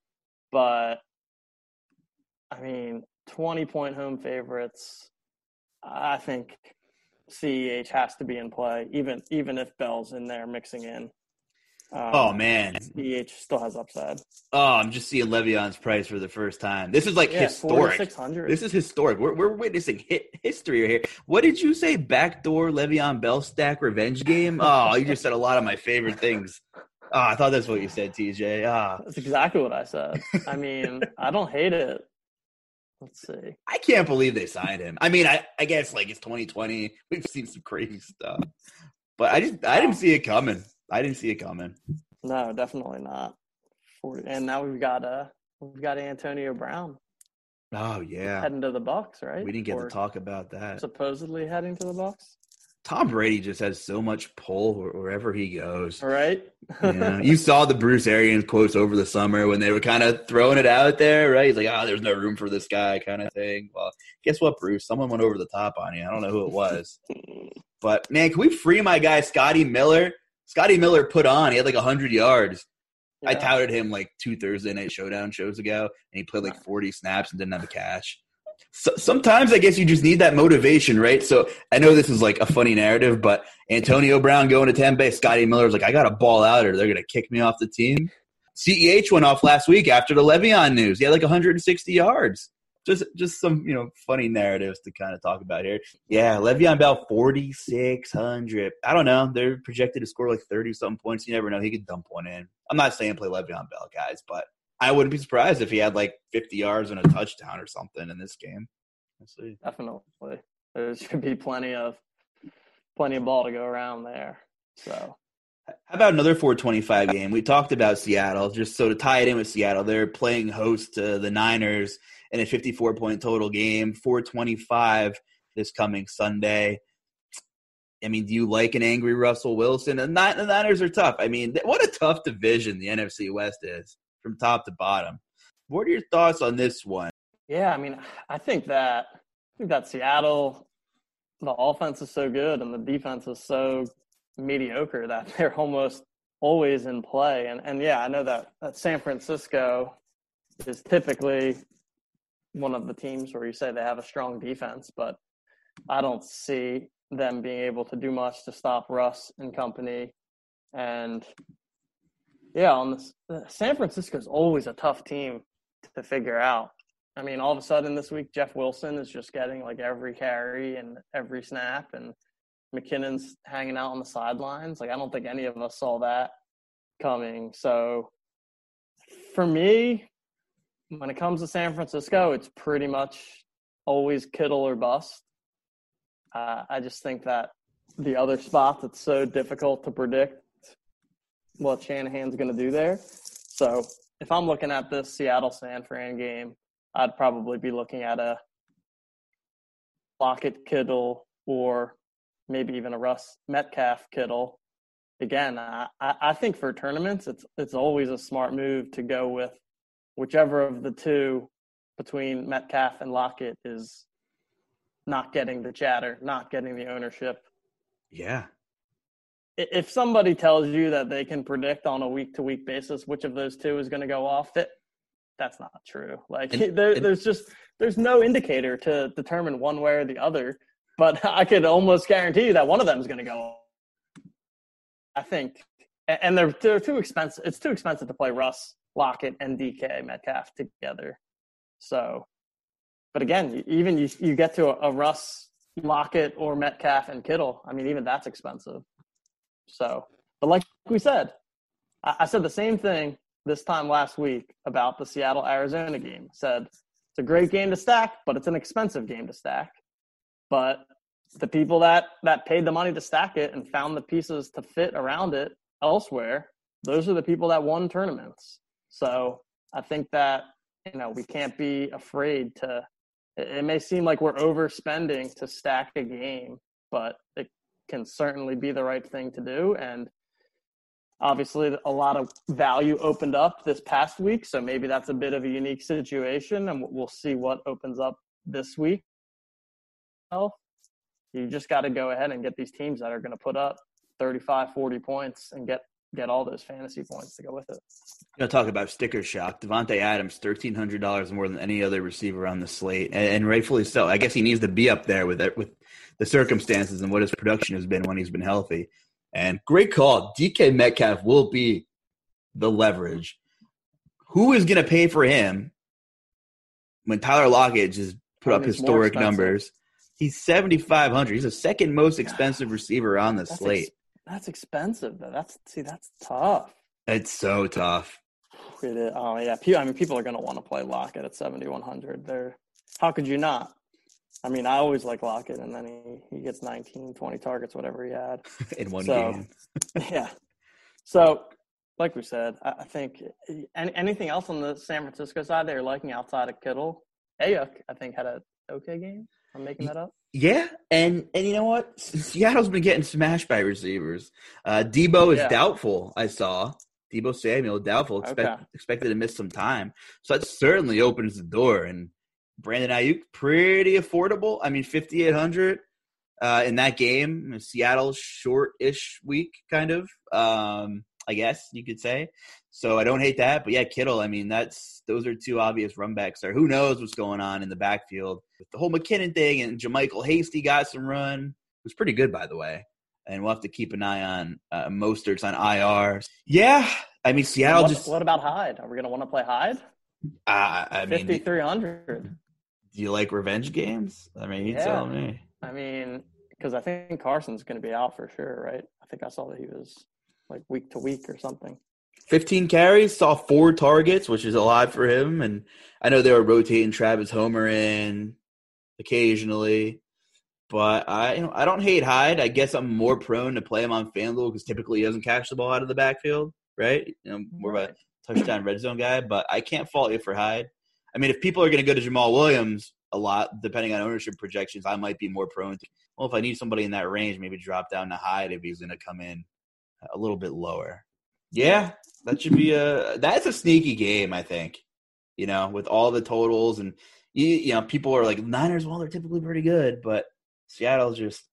but I mean, twenty point home favorites. I think CEH has to be in play, even even if Bell's in there mixing in. Um, oh man, CEH still has upside. Oh, I'm just seeing Le'Veon's price for the first time. This is like yeah, historic. This is historic. We're we're witnessing hit history here. What did you say? Backdoor Le'Veon Bell stack revenge game. Oh, you just said a lot of my favorite things. Oh, I thought that's what you said, TJ. Ah, that's exactly what I said. I mean, I don't hate it. Let's see. I can't believe they signed him. I mean, I, I guess like it's 2020. We've seen some crazy stuff, but I just I didn't see it coming. I didn't see it coming. No, definitely not. And now we've got uh we've got Antonio Brown. Oh yeah, heading to the Bucs, right? We didn't get or to talk about that. Supposedly heading to the Bucs. Tom Brady just has so much pull wherever he goes. Right. yeah. You saw the Bruce Arians quotes over the summer when they were kind of throwing it out there, right? He's like, oh, there's no room for this guy kind of thing. Well, guess what, Bruce? Someone went over the top on you. I don't know who it was. but, man, can we free my guy, Scotty Miller? Scotty Miller put on, he had like 100 yards. Yeah. I touted him like two Thursday night showdown shows ago, and he played like 40 snaps and didn't have a catch so, sometimes I guess you just need that motivation, right? So I know this is like a funny narrative, but Antonio Brown going to Tampa, Scotty Miller's like, I got to ball out or they're going to kick me off the team. CEH went off last week after the Le'Veon news. He had like 160 yards. Just, just some, you know, funny narratives to kind of talk about here. Yeah, Le'Veon Bell, 4,600. I don't know. They're projected to score like 30 something points. You never know. He could dump one in. I'm not saying play Le'Veon Bell, guys, but I wouldn't be surprised if he had like 50 yards and a touchdown or something in this game. We'll see. Definitely, there should be plenty of plenty of ball to go around there. So, how about another 425 game? We talked about Seattle. Just so to tie it in with Seattle, they're playing host to the Niners in a 54 point total game. 425 this coming Sunday. I mean, do you like an angry Russell Wilson? And the Niners are tough. I mean, what a tough division the NFC West is from top to bottom. What are your thoughts on this one? Yeah, I mean, I think that I think that Seattle, the offense is so good and the defense is so mediocre that they're almost always in play. And and yeah, I know that, that San Francisco is typically one of the teams where you say they have a strong defense, but I don't see them being able to do much to stop Russ and company. And yeah, on San Francisco is always a tough team to figure out. I mean, all of a sudden this week, Jeff Wilson is just getting like every carry and every snap, and McKinnon's hanging out on the sidelines. Like, I don't think any of us saw that coming. So, for me, when it comes to San Francisco, it's pretty much always Kittle or bust. Uh, I just think that the other spot that's so difficult to predict what Shanahan's going to do there. So if I'm looking at this Seattle San Fran game, I'd probably be looking at a Lockett Kittle or maybe even a Russ Metcalf Kittle. Again, I, I think for tournaments, it's it's always a smart move to go with whichever of the two between Metcalf and Lockett is not getting the chatter, not getting the ownership. Yeah. If somebody tells you that they can predict on a week to week basis which of those two is going to go off, that that's not true. Like and, there, and, there's just there's no indicator to determine one way or the other. But I could almost guarantee you that one of them is going to go. I think, and they're they're too expensive. It's too expensive to play Russ, Lockett, and DK Metcalf together. So but again, even you, you get to a, a Russ, Lockett, or Metcalf and Kittle. I mean, even that's expensive. So, but like we said, I, I said the same thing this time last week about the Seattle Arizona game. Said it's a great game to stack, but it's an expensive game to stack. But the people that that paid the money to stack it and found the pieces to fit around it elsewhere, those are the people that won tournaments. So I think that you know we can't be afraid to it may seem like we're overspending to stack a game, but it can certainly be the right thing to do. And obviously, a lot of value opened up this past week. So maybe that's a bit of a unique situation, and we'll see what opens up this week. Well, you just got to go ahead and get these teams that are going to put up 35, 40 points and get get all those fantasy points to go with it. You know, talk about sticker shock. Davante Adams, thirteen hundred dollars more than any other receiver on the slate, and, and, rightfully so. I guess he needs to be up there with it, with the circumstances and what his production has been when he's been healthy. And great call, DK Metcalf will be the leverage. Who is going to pay for him when Tyler Lockett just put up historic numbers? He's seventy five hundred. He's the second most expensive receiver on the That's slate. That's expensive though. That's see, that's tough. It's so tough. It is. Oh yeah, I mean, people are going to want to play Lockett at seventy one hundred. There, how could you not? I mean, I always like Lockett, and then he, he gets 19, 20 targets, whatever he had in one so, game. yeah. So, like we said, I, I think eh, any, anything else on the San Francisco side they're liking outside of Kittle, Aiyuk, I think had a okay game. I'm making that up. Yeah, and and you know what? Seattle's been getting smashed by receivers. Uh, Deebo is yeah. doubtful. I saw Deebo Samuel doubtful, expect, okay. expected to miss some time. So that certainly opens the door. And Brandon Aiyuk pretty affordable. I mean, fifty eight hundred uh, in that game. Seattle short-ish week, kind of. Um, I guess you could say. So I don't hate that, but yeah, Kittle. I mean, that's those are two obvious run backs there. Who knows what's going on in the backfield with the whole McKinnon thing and JaMycal Hasty got some run. It was pretty good, by the way. And we'll have to keep an eye on uh, Mostert's on IR. Yeah, I mean Seattle what, just. What about Hyde? Are we going to want to play Hyde? Uh, I mean, fifty three hundred. Do you like revenge games? I mean, you yeah. tell me. I mean, because I think Carson's going to be out for sure, right? I think I saw that he was like week to week or something. 15 carries, saw four targets, which is a lot for him. And I know they were rotating Travis Homer in occasionally, but I you know I don't hate Hyde. I guess I'm more prone to play him on FanDuel because typically he doesn't catch the ball out of the backfield, right? You know, more of a touchdown red zone guy. But I can't fault you for Hyde. I mean, if people are going to go to Jamaal Williams a lot, depending on ownership projections, I might be more prone to. Well, if I need somebody in that range, maybe drop down to Hyde if he's going to come in a little bit lower. Yeah, that should be a that's a sneaky game, I think. You know, with all the totals and you, know, people are like Niners. Well, they're typically pretty good, but Seattle's just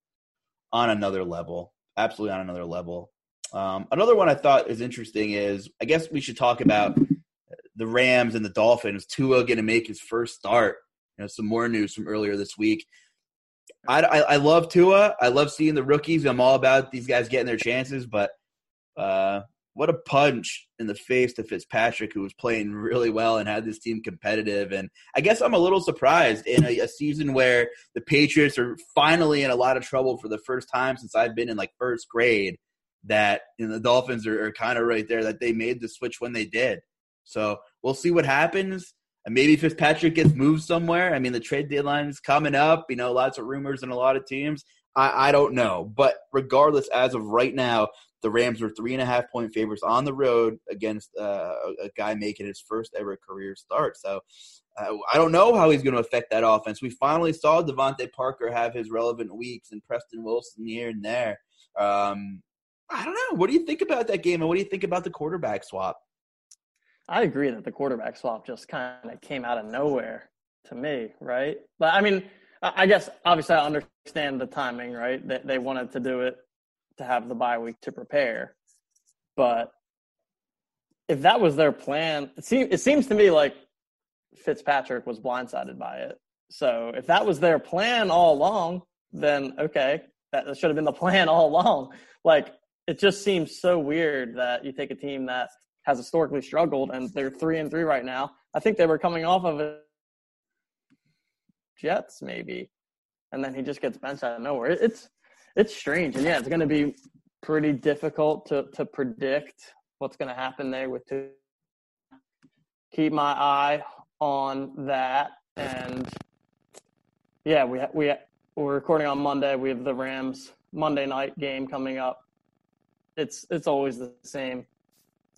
on another level. Absolutely on another level. Um, another one I thought is interesting is I guess we should talk about the Rams and the Dolphins. Tua going to make his first start. You know, some more news from earlier this week. I, I, I, love Tua. I love seeing the rookies. I'm all about these guys getting their chances, but uh, what a punch in the face to Fitzpatrick, who was playing really well and had this team competitive. And I guess I'm a little surprised in a, a season where the Patriots are finally in a lot of trouble for the first time since I've been in like first grade. That you know, the Dolphins are, are kind of right there. That they made the switch when they did. So we'll see what happens. And maybe Fitzpatrick gets moved somewhere. I mean, the trade deadline is coming up. You know, lots of rumors and a lot of teams. I, I don't know. But regardless, as of right now, the Rams are three and a half point favorites on the road against uh, a guy making his first ever career start. So uh, I don't know how he's going to affect that offense. We finally saw DeVante Parker have his relevant weeks and Preston Wilson here and there. Um, I don't know. What do you think about that game, and what do you think about the quarterback swap? I agree that the quarterback swap just kind of came out of nowhere to me, right? But I mean, I guess obviously I understand the timing, right? That they wanted to do it to have the bye week to prepare, but if that was their plan, it seems it seems to me like Fitzpatrick was blindsided by it. So if that was their plan all along, then okay, that should have been the plan all along. Like it just seems so weird that you take a team that has historically struggled, and they're three and three right now. I think they were coming off of a Jets maybe, and then he just gets benched out of nowhere. It's it's strange, and yeah, it's going to be pretty difficult to to predict what's going to happen there with Tua. Keep my eye on that, and yeah, we we we're recording on Monday. We have the Rams Monday night game coming up. It's it's always the same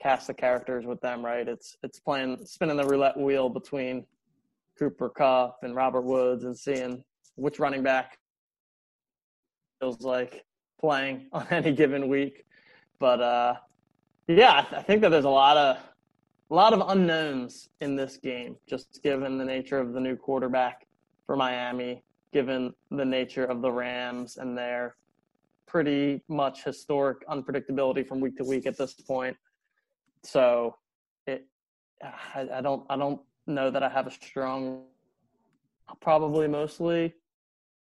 cast the characters with them, right? It's it's playing spinning the roulette wheel between Cooper Kupp and Robert Woods and seeing which running back feels like playing on any given week. But uh, yeah, I think that there's a lot of a lot of unknowns in this game, just given the nature of the new quarterback for Miami, given the nature of the Rams and their pretty much historic unpredictability from week to week at this point. So it, I, I don't, I don't know that I have a strong. I'll probably mostly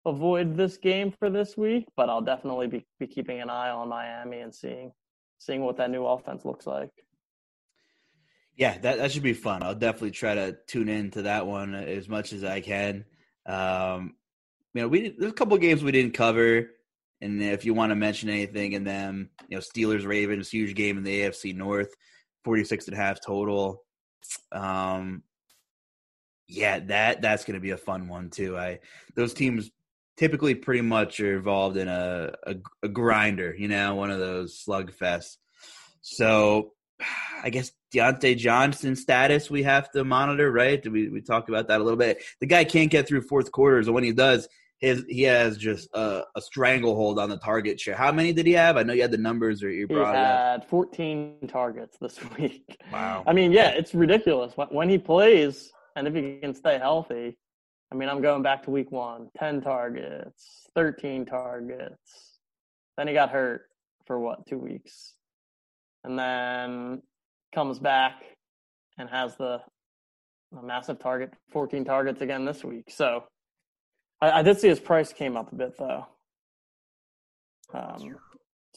avoid this game for this week, but I'll definitely be, be keeping an eye on Miami and seeing seeing what that new offense looks like. Yeah, that that should be fun. I'll definitely try to tune in to that one as much as I can. Um, you know, we there's a couple games we didn't cover, and if you want to mention anything in them, you know, Steelers Ravens, huge game in the AFC North. 46 and a half total. Um, yeah, that that's going to be a fun one too. I those teams typically pretty much are involved in a, a, a grinder, you know, one of those slugfests. So I guess Diontae Johnson status we have to monitor, right? We we talked about that a little bit. The guy can't get through fourth quarters, and when he does, his he has just a, a, stranglehold on the target share. How many did he have? I know you had the numbers or you brought. He had 14 targets this week. Wow. I mean, yeah, it's ridiculous when he plays and if he can stay healthy. I mean, I'm going back to week one: 10 targets, 13 targets. Then he got hurt for what two weeks, and then comes back and has the massive target, 14 targets again this week. So I, I did see his price came up a bit though. Um,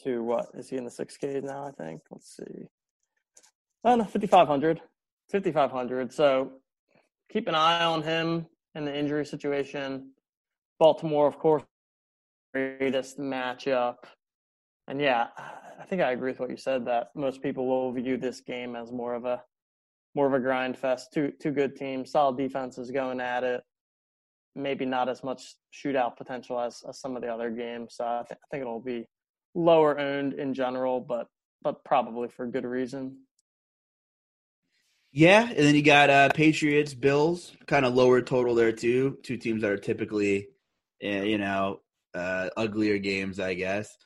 to what is he in the six K now? I think. Let's see. Oh no, fifty five hundred. Fifty five hundred. So keep an eye on him in the injury situation. Baltimore, of course, greatest matchup. And yeah, I think I agree with what you said that most people will view this game as more of a more of a grind fest. Two two good teams, solid defenses going at it maybe not as much shootout potential as, as some of the other games. So I, th- I think it'll be lower owned in general, but but probably for good reason. Yeah, and then you got uh, Patriots, Bills, kind of lower total there too. Two teams that are typically, uh, you know, uh, uglier games, I guess.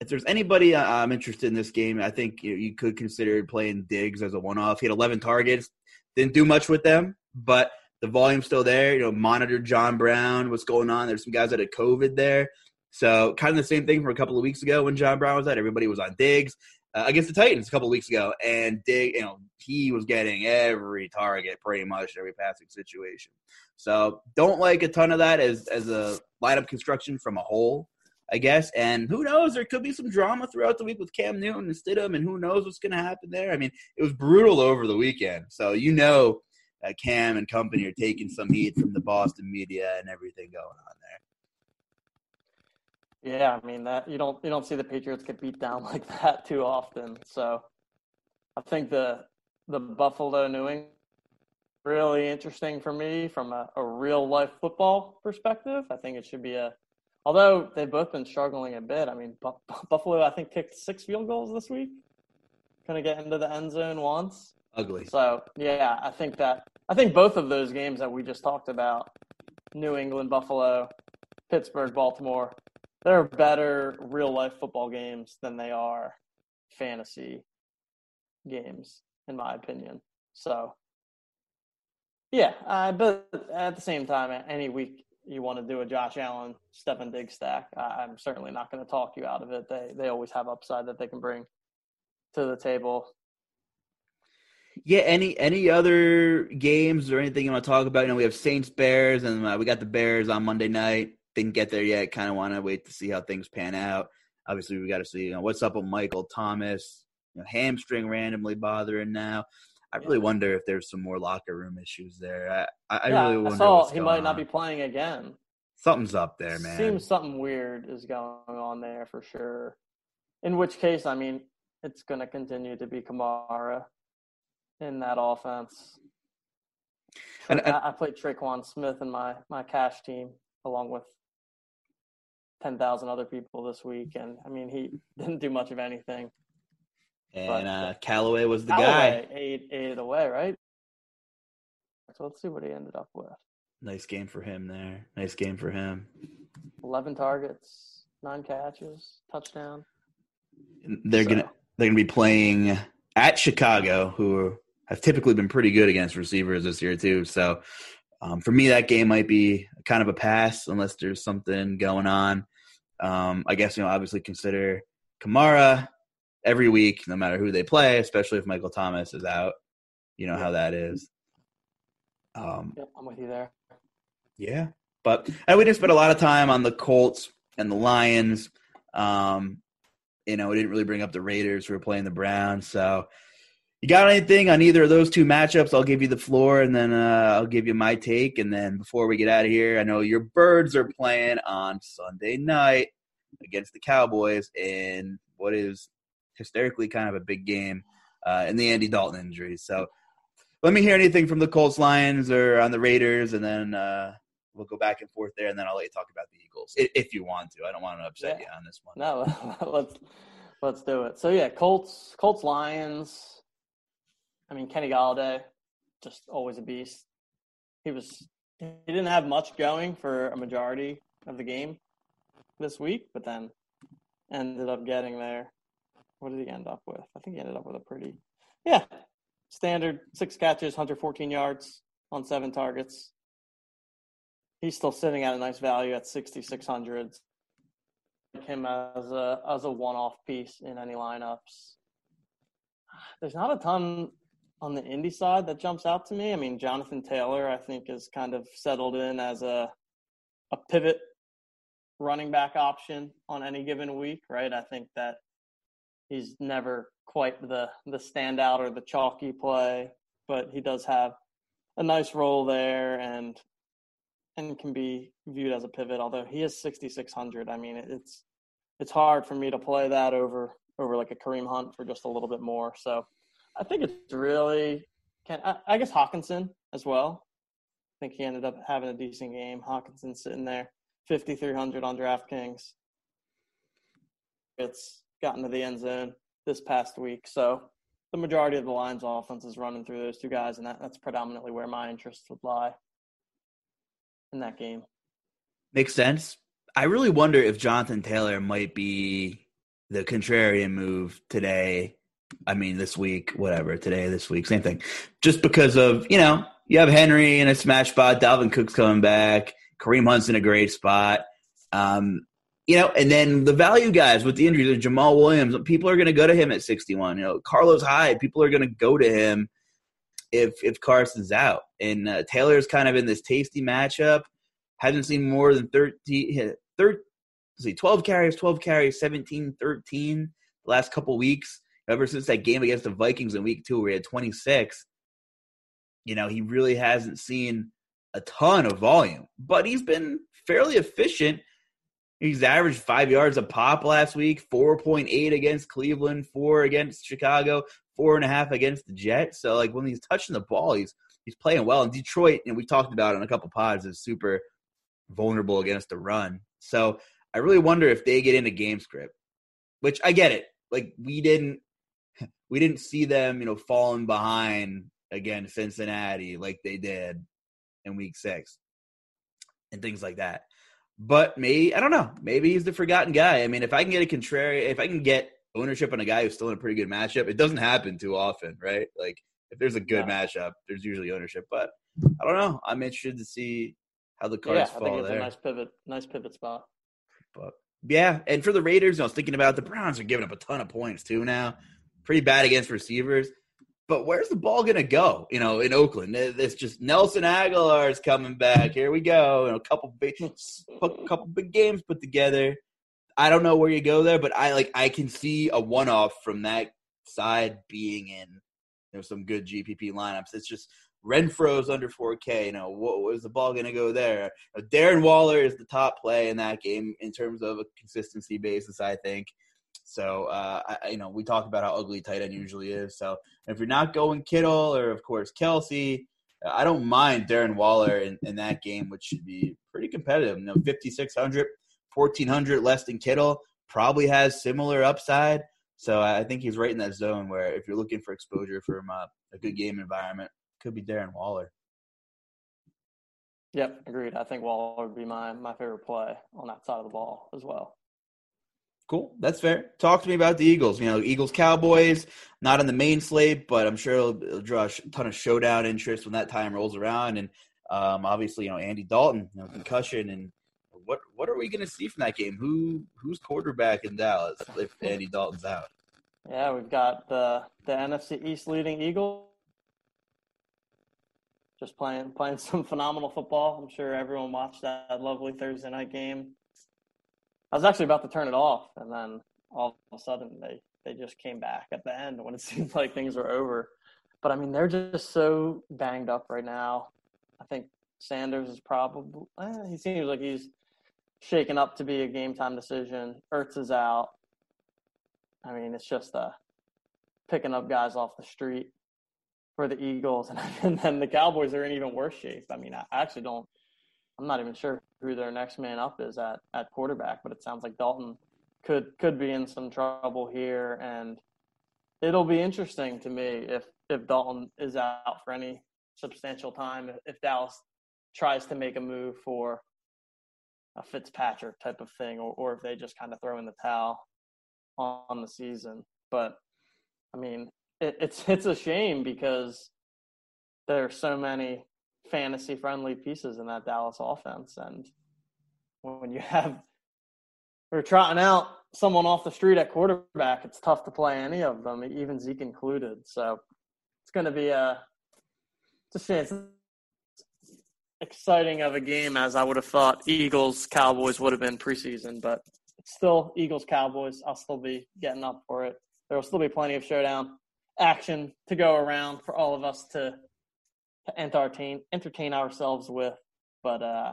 If there's anybody uh, I'm interested in this game, I think you, you could consider playing Diggs as a one-off. He had 11 targets, didn't do much with them, but the volume's still there. You know, monitor John Brown, what's going on. There's some guys that had COVID there. So kind of the same thing from a couple of weeks ago when John Brown was out. Everybody was on Diggs uh, against the Titans a couple of weeks ago, and Dig, you know, he was getting every target pretty much every passing situation. So don't like a ton of that as as a lineup construction from a whole. I guess. And who knows? There could be some drama throughout the week with Cam Newton and Stidham, and who knows what's going to happen there. I mean, it was brutal over the weekend, so you know uh, Cam and company are taking some heat from the Boston media and everything going on there. Yeah, I mean that you don't you don't see the Patriots get beat down like that too often. So I think the the Buffalo New England really interesting for me from a, a real life football perspective. I think it should be a although they've both been struggling a bit. I mean, Buffalo I think kicked six field goals this week. Kind of get into the end zone once. Ugly. So yeah, I think that I think both of those games that we just talked about, New England, Buffalo, Pittsburgh, Baltimore, they're better real life football games than they are fantasy games, in my opinion. So yeah, uh, but at the same time, any week you want to do a Josh Allen, Stefon Diggs stack, I'm certainly not going to talk you out of it. They they always have upside that they can bring to the table. Yeah, any any other games or anything you want to talk about? You know, we have Saints Bears, and uh, we got the Bears on Monday night. Didn't get there yet. Kind of want to wait to see how things pan out. Obviously, we got to see you know, what's up with Michael Thomas. You know, hamstring randomly bothering now. I really yeah. wonder if there's some more locker room issues there. I, I yeah, really wonder. I saw he might not be playing again. Something's up there, man. Seems something weird is going on there for sure. In which case, I mean, it's going to continue to be Kamara in that offense. And, and, I played Tre'Quan Smith in my my cash team along with ten thousand other people this week, and I mean he didn't do much of anything. And but, uh, Callaway was the Callaway guy. Ate, ate it away, right? So let's see what he ended up with. Nice game for him there. Nice game for him. Eleven targets, nine catches, touchdown. They're so. gonna they're gonna be playing at Chicago, who have typically been pretty good against receivers this year too. So um, for me, that game might be kind of a pass unless there's something going on. Um, I guess you know, obviously consider Kamara every week, no matter who they play, especially if Michael Thomas is out. You know how that is. Um, yep, I'm with you there. Yeah, but and we didn't spend a lot of time on the Colts and the Lions. Um, you know, we didn't really bring up the Raiders who were playing the Browns. So you got anything on either of those two matchups? I'll give you the floor, and then uh, I'll give you my take. And then before we get out of here, I know your Birds are playing on Sunday night against the Cowboys in what is hysterically kind of a big game uh, in the Andy Dalton injury. So let me hear anything from the Colts, Lions, or on the Raiders, and then uh, we'll go back and forth there, and then I'll let you talk about the Eagles if you want to. I don't want to upset yeah. you on this one. No, let's let's do it. So yeah, Colts, Colts, Lions. I mean, Kenny Golladay, just always a beast. He was he didn't have much going for a majority of the game this week, but then ended up getting there. What did he end up with? I think he ended up with a pretty, yeah, standard six catches, 114 yards on seven targets. He's still sitting at a nice value at 6,600. Him as a as a one off piece in any lineups. There's not a ton on the Indy side that jumps out to me. I mean, Jonathan Taylor, I think, is kind of settled in as a a pivot running back option on any given week, right? I think that he's never quite the the standout or the chalky play, but he does have a nice role there and and can be viewed as a pivot. Although he is 6600, I mean, it's it's hard for me to play that over over like a Kareem Hunt for just a little bit more. So I think it's really can I, I guess Hockenson as well. I think he ended up having a decent game. Hockenson sitting there, fifty three hundred on DraftKings. It's gotten to the end zone this past week, so the majority of the Lions' offense is running through those two guys, and that, that's predominantly where my interest would lie in that game. Makes sense. I really wonder if Jonathan Taylor might be the contrarian move today I mean, this week, whatever, today, this week, same thing. Just because of, you know, you have Henry in a smash spot, Dalvin Cook's coming back, Kareem Hunt's in a great spot. Um, you know, and then the value guys with the injuries, of Jamaal Williams, people are going to go to him at 61. You know, Carlos Hyde, people are going to go to him if if Carson's out. And uh, Taylor's kind of in this tasty matchup. Hasn't seen more than 13, 13 see, 12 carries, 12 carries, 17, 13 the last couple weeks. Ever since that game against the Vikings in week two, where he had 26, you know, he really hasn't seen a ton of volume, but he's been fairly efficient He's averaged five yards a pop last week, 4.8 against Cleveland, four against Chicago, four and a half against the Jets. So, like, when he's touching the ball, he's he's playing well. And Detroit, and we talked about it on a couple pods, is super vulnerable against the run. So, I really wonder if they get into game script, which I get it. Like, we didn't we didn't see them, you know, falling behind again Cincinnati like they did in week six and things like that. But maybe I don't know. Maybe he's the forgotten guy. I mean, if I can get a contrary, if I can get ownership on a guy who's still in a pretty good matchup, it doesn't happen too often, right? Like if there's a good yeah. matchup, there's usually ownership. But I don't know. I'm interested to see how the cards yeah, fall I think it's there. a nice pivot, nice pivot spot. But yeah, and for the Raiders, I was thinking about the Browns are giving up a ton of points too now. Pretty bad against receivers. But where's the ball going to go? You know, in Oakland, it's just Nelson Agholor is coming back. Here we go. a couple big, a couple big games put together. I don't know where you go there, but I like I can see a one off from that side being in you know some good GPP lineups. It's just Renfrow's under 4K. You know, what was the ball going to go there? Darren Waller is the top play in that game in terms of a consistency basis. I think. So, uh, I, you know, we talk about how ugly tight end usually is. So, if you're not going Kittle or, of course, Kelce, I don't mind Darren Waller in, in that game, which should be pretty competitive. You know, 5,600, 1,400 less than Kittle, probably has similar upside. So, I think he's right in that zone where if you're looking for exposure from uh, a good game environment, could be Darren Waller. Yep, agreed. I think Waller would be my, my favorite play on that side of the ball as well. Cool. That's fair. Talk to me about the Eagles. You know, Eagles Cowboys, not on the main slate, but I'm sure it'll, it'll draw a ton of showdown interest when that time rolls around. And um, obviously, you know, Andy Dalton, you know, concussion, and what what are we going to see from that game? Who who's quarterback in Dallas if Andy Dalton's out? Yeah, we've got the the NFC East leading Eagles just playing playing some phenomenal football. I'm sure everyone watched that lovely Thursday night game I was actually about to turn it off, and then all of a sudden they they just came back at the end when it seemed like things were over. But I mean, they're just so banged up right now. I think Sanders is probably eh, he seems like he's shaken up to be a game time decision. Ertz is out. I mean, it's just uh, picking up guys off the street for the Eagles, and, and then the Cowboys are in even worse shape. I mean, I actually don't I'm not even sure who their next man up is at at quarterback, but it sounds like Dalton could could be in some trouble here, and it'll be interesting to me if if Dalton is out for any substantial time. If Dallas tries to make a move for a Fitzpatrick type of thing, or, or if they just kind of throw in the towel on the season. But I mean, it, it's it's a shame because there are so many fantasy friendly pieces in that Dallas offense. And when you have we're trotting out someone off the street at quarterback, it's tough to play any of them, even Zeke included. So it's going to be a just it's exciting of a game as I would have thought Eagles Cowboys would have been preseason, but it's still Eagles Cowboys. I'll still be getting up for it. There will still be plenty of showdown action to go around for all of us to entertain entertain ourselves with, but uh,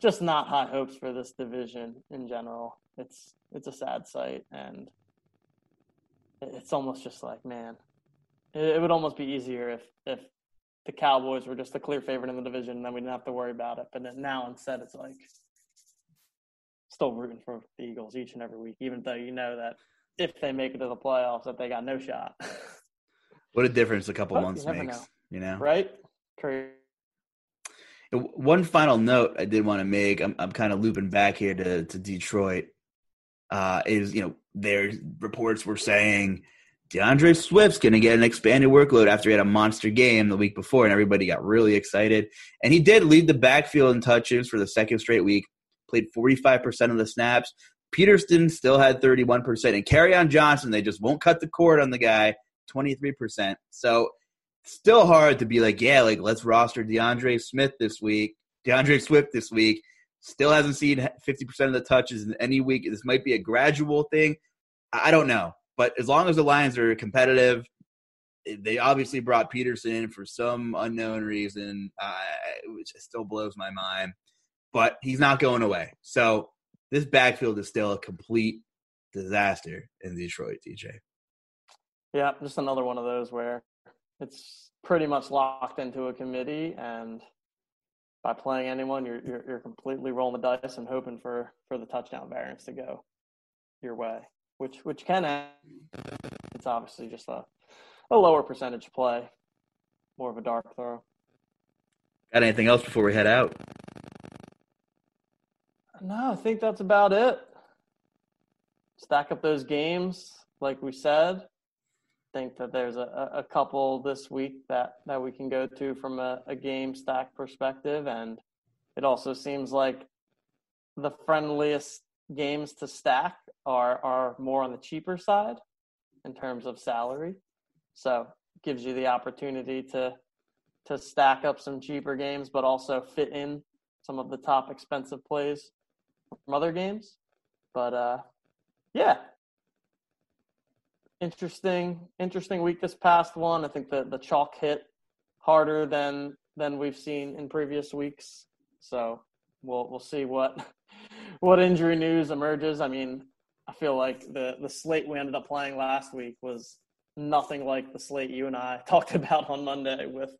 just not high hopes for this division in general. It's it's a sad sight, and it's almost just like man, it, would almost be easier if if the Cowboys were just the clear favorite in the division, and then we didn't have to worry about it. But now instead, it's like still rooting for the Eagles each and every week, even though you know that if they make it to the playoffs, that they got no shot. what a difference a couple but months makes. Know. You know, right? One final note I did want to make. I'm I'm kind of looping back here to to Detroit. Uh, is you know their reports were saying D'Andre Swift's going to get an expanded workload after he had a monster game the week before, and everybody got really excited. And he did lead the backfield in touches for the second straight week, played 45% of the snaps. Peterson still had 31%. And Kerryon Johnson, they just won't cut the cord on the guy, 23%. So still hard to be like, yeah, like let's roster DeAndre Smith this week, D'Andre Swift this week. Still hasn't seen 50% of the touches in any week. This might be a gradual thing. I don't know. But as long as the Lions are competitive, they obviously brought Peterson in for some unknown reason, uh, which still blows my mind. But he's not going away. So this backfield is still a complete disaster in Detroit, TJ. Yeah, just another one of those where it's pretty much locked into a committee, and by playing anyone, you're you're, you're completely rolling the dice and hoping for for the touchdown variance to go your way, which which can end. It's obviously just a a lower percentage play, more of a dark throw. Got anything else before we head out? No, I think that's about it. Stack up those games, like we said. Think that there's a, a couple this week that, that we can go to from a, a game stack perspective. And it also seems like the friendliest games to stack are, are more on the cheaper side in terms of salary. So gives you the opportunity to to stack up some cheaper games, but also fit in some of the top expensive plays from other games. But uh, yeah, interesting, interesting week this past one. I think the the chalk hit harder than than we've seen in previous weeks. So we'll we'll see what what injury news emerges. I mean, I feel like the the slate we ended up playing last week was nothing like the slate you and I talked about on Monday with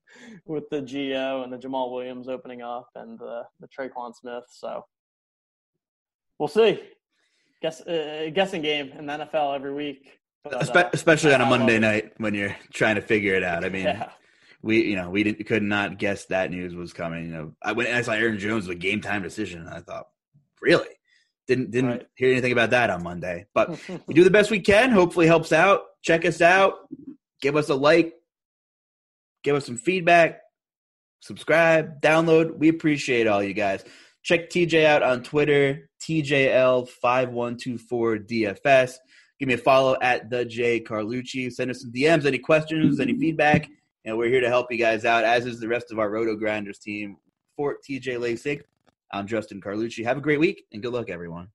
with the Gio and the Jamaal Williams opening up and the the Tre'Quan Smith. So we'll see. Guess uh, guessing game in the NFL every week, but, uh, especially on a Monday night when you're trying to figure it out. I mean, yeah. we you know we didn't could not guess that news was coming. You know, I went I saw Aaron Jones with a game time decision, and I thought, really. Didn't didn't right. hear anything about that on Monday, but we do the best we can. Hopefully, helps out. Check us out. Give us a like. Give us some feedback. Subscribe, download. We appreciate all you guys. Check TJ out on Twitter, TJL5124DFS. Give me a follow at the J Carlucci. Send us some DMs, any questions, any feedback, and we're here to help you guys out, as is the rest of our RotoGrinders team. For TJ Laessig, I'm Justin Carlucci. Have a great week and good luck, everyone.